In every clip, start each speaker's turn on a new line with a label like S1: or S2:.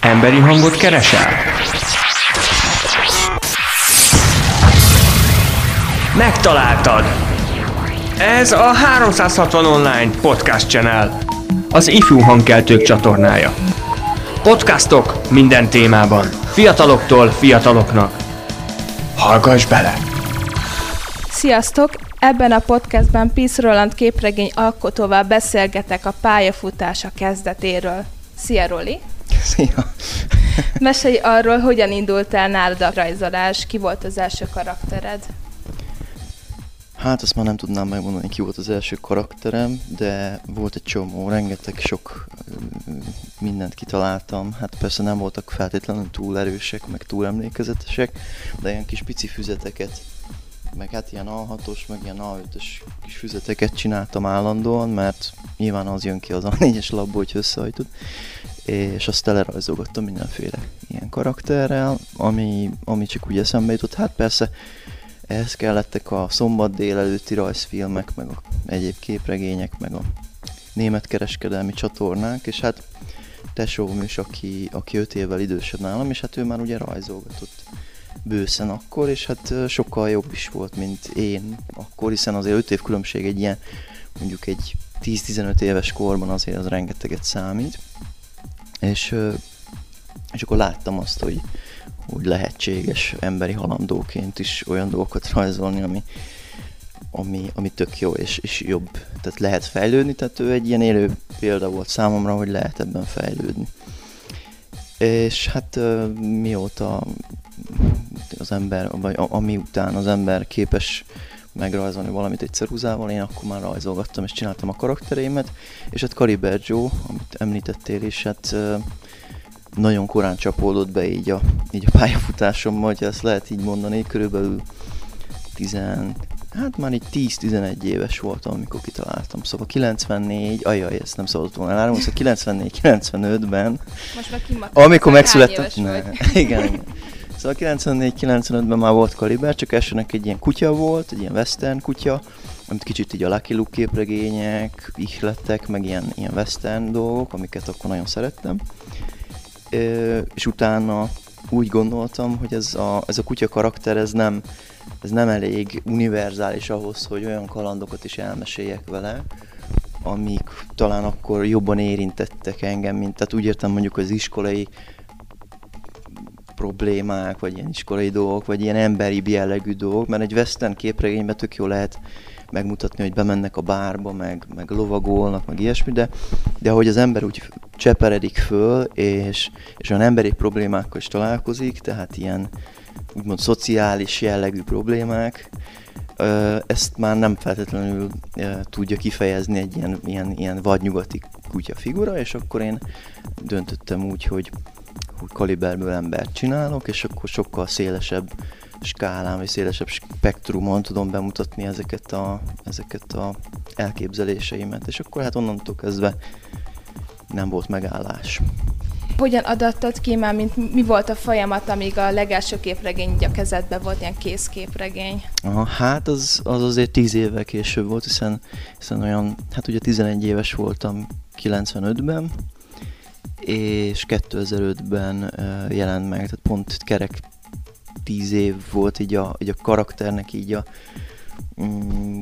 S1: Emberi hangot keresel? Megtaláltad! Ez a 360 Online Podcast Channel, az ifjú hangkeltők csatornája. Podcastok minden témában, fiataloktól fiataloknak. Hallgass bele!
S2: Sziasztok! Ebben a podcastben Pisz Roland képregény alkotóval beszélgetek a pályafutása kezdetéről. Szia, Roli!
S3: Szia!
S2: Mesélj arról, hogyan indult el nálad a rajzolás, ki volt az első karaktered?
S3: Hát azt már nem tudnám megmondani, ki volt az első karakterem, de volt egy csomó, rengeteg sok mindent kitaláltam. Hát persze nem voltak feltétlenül túl erősek, meg túl emlékezetesek, de ilyen kis pici füzeteket, meg hát ilyen A6-os, meg ilyen A5-ös kis füzeteket csináltam állandóan, mert nyilván az jön ki az A4-es labból, hogy összehajtod, és azt telerajzolgattam mindenféle ilyen karakterrel, ami, ami csak úgy eszembe jutott. Hát persze ehhez kellettek a szombat délelőtti rajzfilmek, meg a egyéb képregények, meg a német kereskedelmi csatornák, és hát tesóm is, aki, aki öt évvel idősebb nálam, és hát ő már ugye rajzolgatott bőszen akkor, és hát sokkal jobb is volt, mint én akkor, hiszen azért 5 év különbség egy ilyen, mondjuk egy 10-15 éves korban azért az rengeteget számít. És, és akkor láttam azt, hogy, hogy lehetséges emberi halandóként is olyan dolgokat rajzolni, ami, ami, ami tök jó és, és jobb. Tehát lehet fejlődni, tehát ő egy ilyen élő példa volt számomra, hogy lehet ebben fejlődni. És hát mióta az ember, vagy ami után az ember képes megrajzolni valamit egy ceruzával, én akkor már rajzolgattam és csináltam a karaktereimet, és hát Cariber Joe, amit említettél is, hát nagyon korán csapódott be így a, így a pályafutásommal, hogy ezt lehet így mondani, körülbelül 10, hát már így 10-11 éves voltam, amikor kitaláltam. Szóval 94, ajaj, ezt nem szabadott volna elárulni, szóval 94-95-ben, amikor megszülettem, ne, igen. Szóval 94-95-ben már volt Kaliber, csak elsőnek egy ilyen kutya volt, egy ilyen western kutya, amit kicsit így a Lucky Luke képregények, ihlettek, meg ilyen, ilyen western dolgok, amiket akkor nagyon szerettem. Ö, és utána úgy gondoltam, hogy ez a, ez a kutya karakter, ez nem, ez nem elég univerzális ahhoz, hogy olyan kalandokat is elmeséljek vele, amik talán akkor jobban érintettek engem, mint tehát úgy értem mondjuk az iskolai problémák, vagy ilyen iskolai dolgok, vagy ilyen emberi jellegű dolgok, mert egy western képregényben tök jó lehet megmutatni, hogy bemennek a bárba, meg, meg lovagolnak, meg ilyesmi, de, de hogy az ember úgy cseperedik föl, és, és olyan emberi problémákkal is találkozik, tehát ilyen úgymond szociális jellegű problémák, ezt már nem feltétlenül tudja kifejezni egy ilyen, ilyen, ilyen vadnyugati kutya figura, és akkor én döntöttem úgy, hogy kaliberből embert csinálok, és akkor sokkal szélesebb skálán, vagy szélesebb spektrumon tudom bemutatni ezeket a, ezeket a elképzeléseimet, és akkor hát onnantól kezdve nem volt megállás.
S2: Hogyan adattad ki már, mint mi volt a folyamat, amíg a legelső képregény a kezedben volt, ilyen készképregény?
S3: Aha, hát az, az azért tíz évvel később volt, hiszen, hiszen olyan, hát ugye 11 éves voltam 95-ben, és 2005-ben jelent meg, tehát pont kerek 10 év volt így a, így a karakternek így a mm,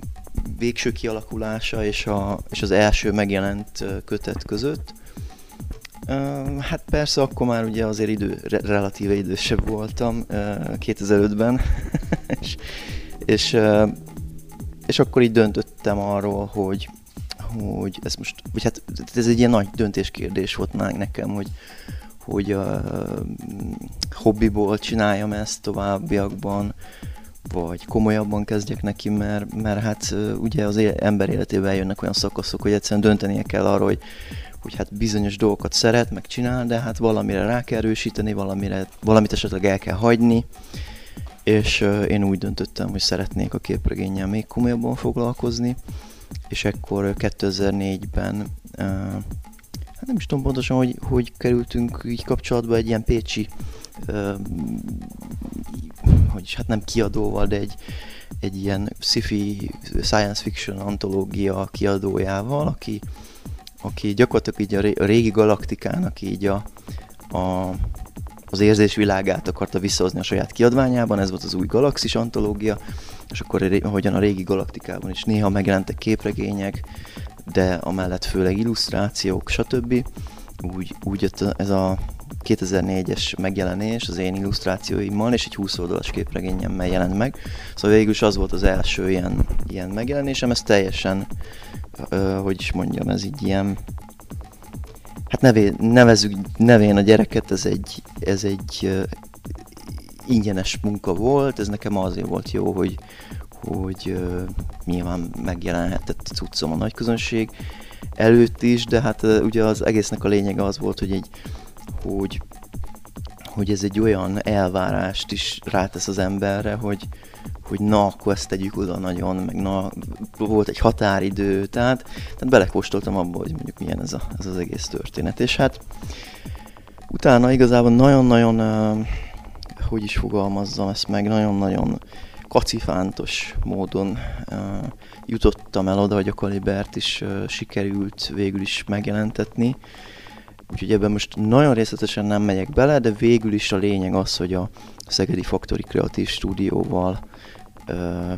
S3: végső kialakulása és, a, és az első megjelent kötet között. Hát persze akkor már ugye azért idő, relatíve idősebb voltam 2005-ben, és, és, és akkor így döntöttem arról, hogy, hogy ez most, vagy hát ez egy ilyen nagy döntéskérdés volt már nekem, hogy, hogy a hobbiból csináljam ezt továbbiakban, vagy komolyabban kezdjek neki, mert, mert hát ugye az ember életében jönnek olyan szakaszok, hogy egyszerűen döntenie kell arról, hogy, hogy hát bizonyos dolgokat szeret, meg csinál, de hát valamire rá kell erősíteni, valamire, valamit esetleg el kell hagyni, és én úgy döntöttem, hogy szeretnék a képregénnyel még komolyabban foglalkozni, és ekkor 2004-ben hát nem is tudom pontosan, hogy, hogy kerültünk így kapcsolatba egy ilyen pécsi hogy hát nem kiadóval, de egy, egy ilyen sci-fi science fiction antológia kiadójával, aki, aki gyakorlatilag így a régi galaktikának így a, a, az érzés világát akarta visszahozni a saját kiadványában, ez volt az új Galaxis antológia, és akkor ahogyan a régi galaktikában is néha megjelentek képregények, de amellett főleg illusztrációk, stb. Úgy, úgy jött ez a 2004-es megjelenés az én illusztrációimmal, és egy 20 oldalas képregényemmel jelent meg. Szóval végül is az volt az első ilyen, ilyen megjelenésem, ez teljesen, ö, hogy is mondjam, ez így ilyen, hát nevé, nevezzük nevén a gyereket, ez egy, ez egy ö, ingyenes munka volt, ez nekem azért volt jó, hogy, hogy ö, nyilván megjelenhetett cuccom a nagyközönség előtt is, de hát ö, ugye az egésznek a lényege az volt, hogy egy hogy, hogy ez egy olyan elvárást is rátesz az emberre, hogy, hogy na, akkor ezt tegyük oda nagyon, meg na, volt egy határidő, tehát, tehát belekóstoltam abba, hogy mondjuk milyen ez, a, ez az egész történet. És hát utána igazából nagyon-nagyon, uh, hogy is fogalmazzam ezt meg, nagyon-nagyon kacifántos módon uh, jutottam el oda, hogy a Kalibert is uh, sikerült végül is megjelentetni. Úgyhogy ebben most nagyon részletesen nem megyek bele, de végül is a lényeg az, hogy a Szegedi Factory Kreatív Stúdióval ö,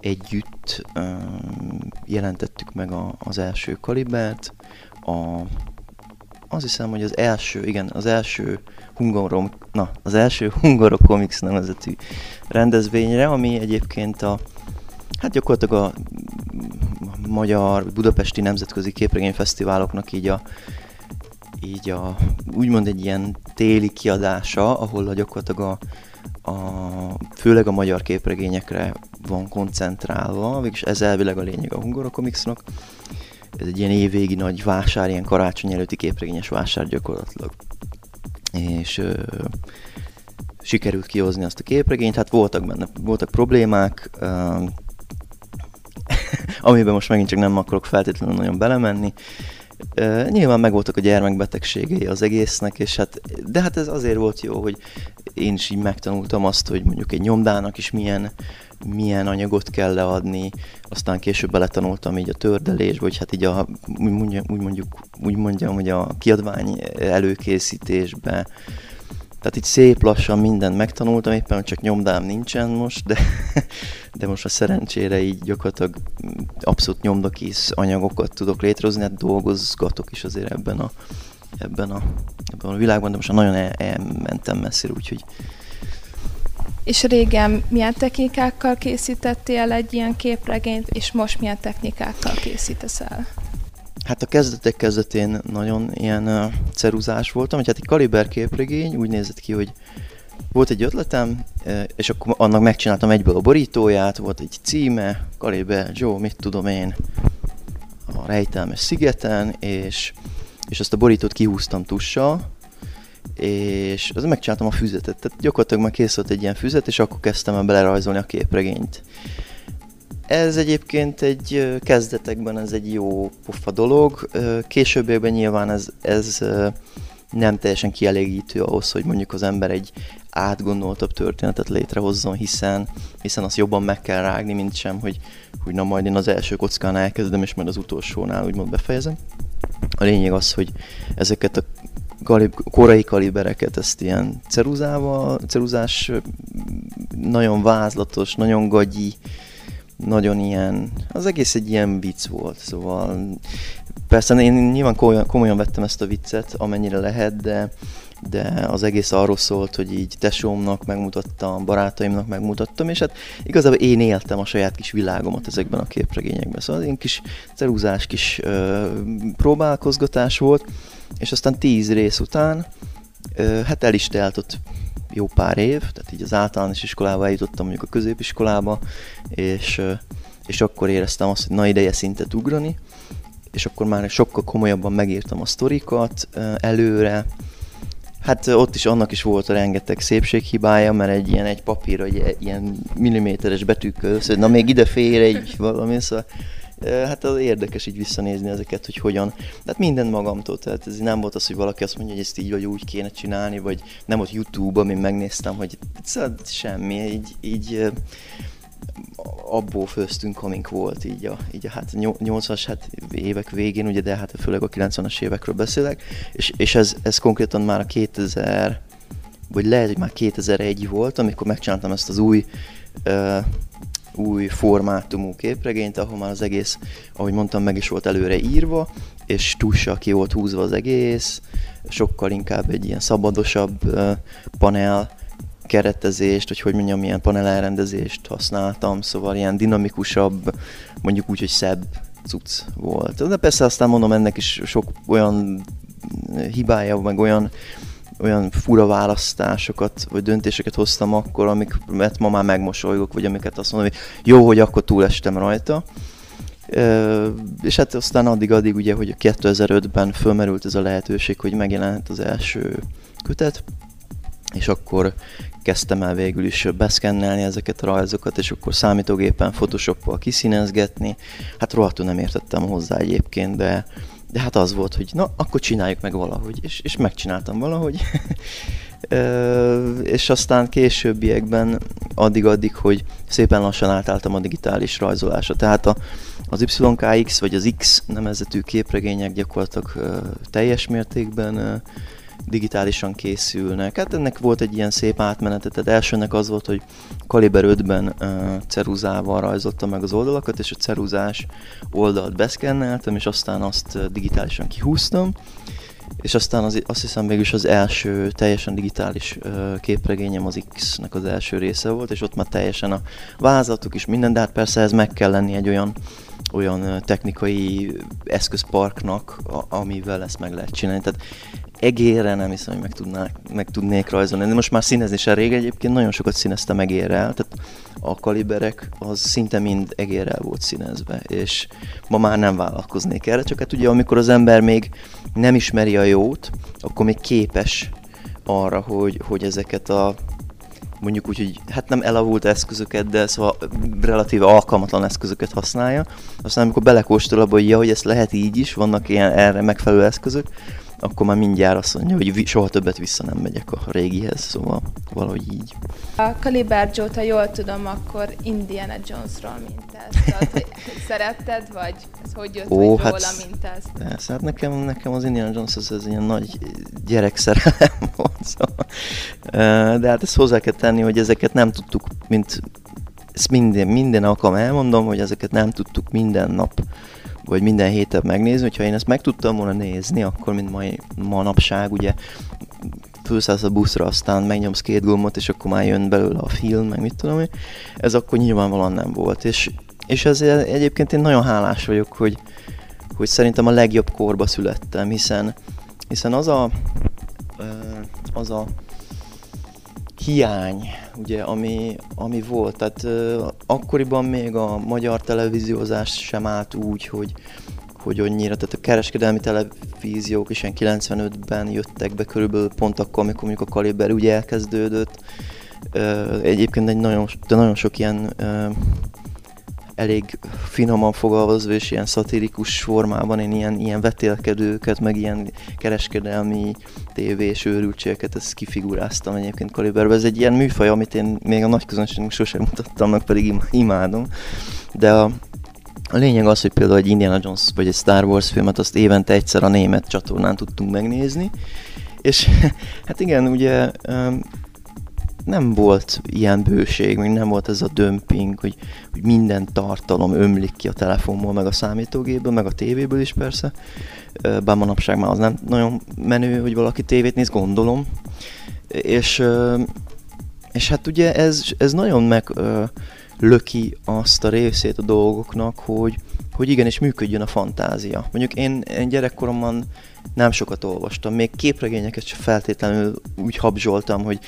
S3: együtt ö, jelentettük meg a, az első kalibert. A, azt hiszem, hogy az első, igen, az első Hungarom, na, az első Hungarok Comics nevezetű rendezvényre, ami egyébként a, hát gyakorlatilag a magyar, budapesti nemzetközi képregényfesztiváloknak így a így a, úgymond egy ilyen téli kiadása, ahol a gyakorlatilag a, a, főleg a magyar képregényekre van koncentrálva, végülis ez elvileg a lényeg a Hungara Comicsnak. Ez egy ilyen évvégi nagy vásár, ilyen karácsony előtti képregényes vásár gyakorlatilag. És ö, sikerült kihozni azt a képregényt, hát voltak benne, voltak problémák, ö, amiben most megint csak nem akarok feltétlenül nagyon belemenni, Uh, nyilván megvoltak a gyermekbetegségei az egésznek, és hát, de hát ez azért volt jó, hogy én is így megtanultam azt, hogy mondjuk egy nyomdának is milyen, milyen anyagot kell leadni, aztán később beletanultam így a tördelés, vagy hát így a, úgy, mondjam, úgy, mondjuk, úgy mondjam, hogy a kiadvány előkészítésbe, tehát itt szép lassan mindent megtanultam, éppen csak nyomdám nincsen most, de, de most a szerencsére így gyakorlatilag abszolút nyomdakész anyagokat tudok létrehozni, hát dolgozgatok is azért ebben a, ebben a, ebben a világban, de most nagyon el, elmentem messzire, úgyhogy
S2: és régen milyen technikákkal készítettél egy ilyen képregényt, és most milyen technikákkal készítesz el?
S3: Hát a kezdetek kezdetén nagyon ilyen uh, ceruzás voltam, hogy hát egy kaliber képregény úgy nézett ki, hogy volt egy ötletem, és akkor annak megcsináltam egyből a borítóját, volt egy címe, Kaliber Joe, mit tudom én, a rejtelmes szigeten, és, és azt a borítót kihúztam tussal, és az megcsináltam a füzetet. Tehát gyakorlatilag már készült egy ilyen füzet, és akkor kezdtem el belerajzolni a képregényt. Ez egyébként egy kezdetekben ez egy jó pofa dolog, későbbiekben nyilván ez, ez nem teljesen kielégítő ahhoz, hogy mondjuk az ember egy átgondoltabb történetet létrehozzon, hiszen, hiszen azt jobban meg kell rágni, mint sem, hogy, hogy na majd én az első kockán elkezdem, és majd az utolsónál úgymond befejezem. A lényeg az, hogy ezeket a kalib- korai kalibereket, ezt ilyen ceruzával, ceruzás, nagyon vázlatos, nagyon gagyi, nagyon ilyen, az egész egy ilyen vicc volt, szóval persze én nyilván komolyan, vettem ezt a viccet, amennyire lehet, de, de az egész arról szólt, hogy így tesómnak megmutattam, barátaimnak megmutattam, és hát igazából én éltem a saját kis világomat ezekben a képregényekben. Szóval én kis ceruzás kis ö, próbálkozgatás volt, és aztán tíz rész után, ö, hát el is telt ott jó pár év, tehát így az általános iskolába eljutottam mondjuk a középiskolába, és, és akkor éreztem azt, hogy na ideje szintet ugrani, és akkor már sokkal komolyabban megírtam a sztorikat előre, Hát ott is annak is volt a rengeteg szépséghibája, mert egy ilyen egy papír, egy ilyen milliméteres betűkkel hogy na még ide fér egy valami, szóval hát az érdekes így visszanézni ezeket, hogy hogyan, de hát minden magamtól, tehát ez nem volt az, hogy valaki azt mondja, hogy ezt így vagy úgy kéne csinálni, vagy nem volt YouTube, amin megnéztem, hogy szóval semmi, így, így abból főztünk, amink volt így a, így a hát 80-as hát évek végén, ugye, de hát főleg a 90-as évekről beszélek, és, és ez, ez konkrétan már a 2000, vagy lehet, hogy már 2001 volt, amikor megcsináltam ezt az új uh, új formátumú képregényt, ahol már az egész, ahogy mondtam, meg is volt előre írva, és tussal ki volt húzva az egész, sokkal inkább egy ilyen szabadosabb panel keretezést, vagy hogy mondjam, milyen panel elrendezést használtam, szóval ilyen dinamikusabb, mondjuk úgy, hogy szebb cucc volt. De persze aztán mondom, ennek is sok olyan hibája, meg olyan olyan fura választásokat, vagy döntéseket hoztam akkor, amiket ma már megmosolygok, vagy amiket azt mondom, hogy jó, hogy akkor túlestem rajta. És hát aztán addig-addig ugye, hogy 2005-ben fölmerült ez a lehetőség, hogy megjelent az első kötet, és akkor kezdtem el végül is beszkennelni ezeket a rajzokat, és akkor számítógépen, Photoshoppal kiszínezgetni. Hát rohadtul nem értettem hozzá egyébként, de, de hát az volt, hogy na, akkor csináljuk meg valahogy, és, és megcsináltam valahogy. és aztán későbbiekben addig-addig, hogy szépen lassan átálltam a digitális rajzolásra. Tehát a, az YKX vagy az X nemezetű képregények gyakorlatilag teljes mértékben digitálisan készülnek. Hát ennek volt egy ilyen szép átmenete, tehát elsőnek az volt, hogy Kaliber 5-ben uh, ceruzával rajzoltam meg az oldalakat, és a ceruzás oldalt beszkenneltem, és aztán azt digitálisan kihúztam, és aztán az, azt hiszem végül az első teljesen digitális uh, képregényem az X-nek az első része volt, és ott már teljesen a vázatok is minden, de hát persze ez meg kell lenni egy olyan olyan technikai eszközparknak, amivel ezt meg lehet csinálni. Tehát egérre nem hiszem, hogy meg, tudnák, meg tudnék rajzolni. De most már színezni sem rég egyébként nagyon sokat színeztem egérrel, tehát a kaliberek az szinte mind egérrel volt színezve, és ma már nem vállalkoznék erre, csak hát ugye amikor az ember még nem ismeri a jót, akkor még képes arra, hogy, hogy ezeket a mondjuk úgy, hogy hát nem elavult eszközöket, de szóval relatíve alkalmatlan eszközöket használja. Aztán amikor belekóstol abba, hogy ja, hogy ezt lehet így is, vannak ilyen erre megfelelő eszközök, akkor már mindjárt azt mondja, hogy soha többet vissza nem megyek a régihez, szóval valahogy így.
S2: A Caliber Joe, ha jól tudom, akkor Indiana Jonesról mintáztad, szeretted, vagy ez hogy jött, Ó, hogy hát, róla mintázt?
S3: Persze, hát nekem, nekem az Indiana Jones az, az ilyen nagy gyerekszerelem volt, szóval. De hát ezt hozzá kell tenni, hogy ezeket nem tudtuk, mint ezt minden, minden alkalom elmondom, hogy ezeket nem tudtuk minden nap vagy minden héten megnézni, hogyha én ezt meg tudtam volna nézni, akkor mint mai, manapság ugye fölszállsz a buszra, aztán megnyomsz két gombot, és akkor már jön belőle a film, meg mit tudom én. Ez akkor nyilvánvalóan nem volt. És, és ez egyébként én nagyon hálás vagyok, hogy, hogy szerintem a legjobb korba születtem, hiszen, hiszen az a, az a hiány, ugye, ami, ami volt. Tehát uh, akkoriban még a magyar televíziózás sem állt úgy, hogy, hogy annyira, tehát a kereskedelmi televíziók is ilyen 95-ben jöttek be körülbelül pont akkor, amikor mondjuk a Kaliber ugye elkezdődött. Uh, egyébként egy nagyon, de nagyon sok ilyen uh, elég finoman fogalmazva és ilyen szatirikus formában én ilyen, ilyen vetélkedőket, meg ilyen kereskedelmi tévés őrültségeket ezt kifiguráztam egyébként Kaliberbe. Ez egy ilyen műfaj, amit én még a nagy közönségnek sosem mutattam meg, pedig imádom. De a, a lényeg az, hogy például egy Indiana Jones vagy egy Star Wars filmet azt évente egyszer a német csatornán tudtunk megnézni, és hát igen, ugye nem volt ilyen bőség, még nem volt ez a dömping, hogy, hogy minden tartalom ömlik ki a telefonból, meg a számítógépből, meg a tévéből is persze. Bár manapság már az nem nagyon menő, hogy valaki tévét néz, gondolom. És, és hát ugye ez, ez nagyon meg löki azt a részét a dolgoknak, hogy, hogy igenis működjön a fantázia. Mondjuk én, én gyerekkoromban nem sokat olvastam, még képregényeket sem feltétlenül úgy habzsoltam, hogy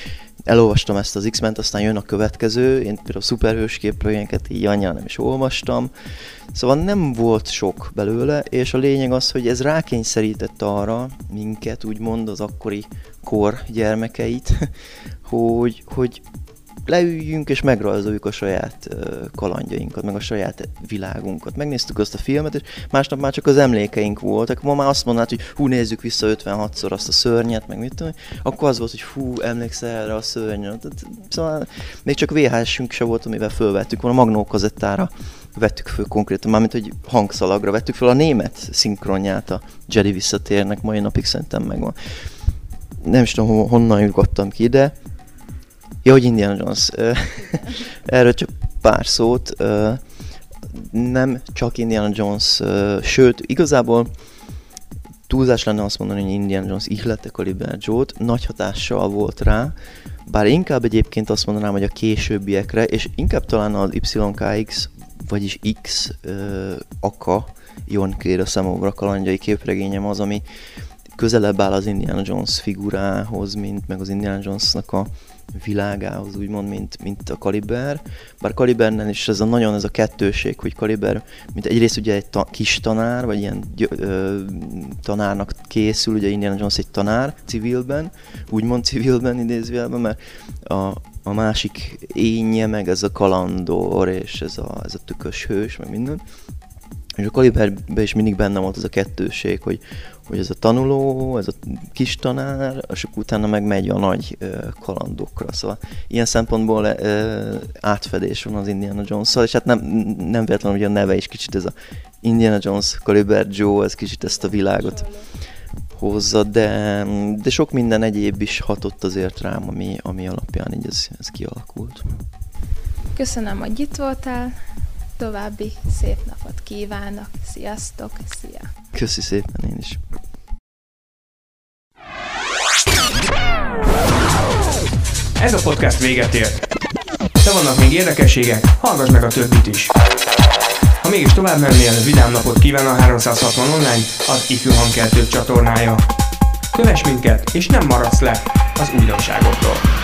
S3: elolvastam ezt az X-ment, aztán jön a következő, én például szuperhős képregényeket így annyira nem is olvastam, szóval nem volt sok belőle, és a lényeg az, hogy ez rákényszerített arra minket, úgymond az akkori kor gyermekeit, hogy, hogy leüljünk és megrajzoljuk a saját kalandjainkat, meg a saját világunkat. Megnéztük azt a filmet, és másnap már csak az emlékeink voltak. Ma már azt mondanád, hogy hú, nézzük vissza 56-szor azt a szörnyet, meg mit tudom, akkor az volt, hogy hú, emlékszel erre a szörnyet. Szóval még csak VHS-ünk se volt, amivel fölvettük volna, Magnó kazettára vettük föl konkrétan, mármint hogy hangszalagra vettük föl a német szinkronját a Jedi visszatérnek, mai napig szerintem megvan. Nem is tudom, honnan jutottam ki ide, Ja, hogy Indiana Jones. Erről csak pár szót. Nem csak Indiana Jones, sőt, igazából túlzás lenne azt mondani, hogy Indiana Jones ihlette Caliber Joe-t, nagy hatással volt rá, bár inkább egyébként azt mondanám, hogy a későbbiekre, és inkább talán az YKX, vagyis X uh, Aka Jon Kér a számomra kalandjai képregényem az, ami közelebb áll az Indiana Jones figurához, mint meg az Indiana Jonesnak a világához, úgymond, mint, mint a Kaliber. Bár Kalibernen is ez a nagyon ez a kettőség, hogy Kaliber, mint egyrészt ugye egy ta, kis tanár, vagy ilyen ö, tanárnak készül, ugye Indiana Jones egy tanár civilben, úgymond civilben idézőjelben, mert a, a másik énje, meg ez a kalandor, és ez a, ez a tökös hős, meg minden. És a Kaliberben is mindig benne volt ez a kettőség, hogy, hogy ez a tanuló, ez a kis tanár, és akkor utána meg megy a nagy kalandokra. Szóval ilyen szempontból ö, átfedés van az Indiana jones és hát nem, nem véletlenül, hogy a neve is kicsit ez a Indiana Jones, Caliber Joe, ez kicsit ezt a világot hozza, de, de sok minden egyéb is hatott azért rám, ami, ami alapján így ez, ez kialakult.
S2: Köszönöm, hogy itt voltál, további szép napot kívánok, sziasztok, szia!
S3: Köszi szépen én is!
S1: Ez a podcast véget ért. De vannak még érdekességek, hallgass meg a többit is. Ha mégis tovább mennél, vidám napot kíván a 360 online, az ifjú hangkeltők csatornája. Kövess minket, és nem maradsz le az újdonságokról.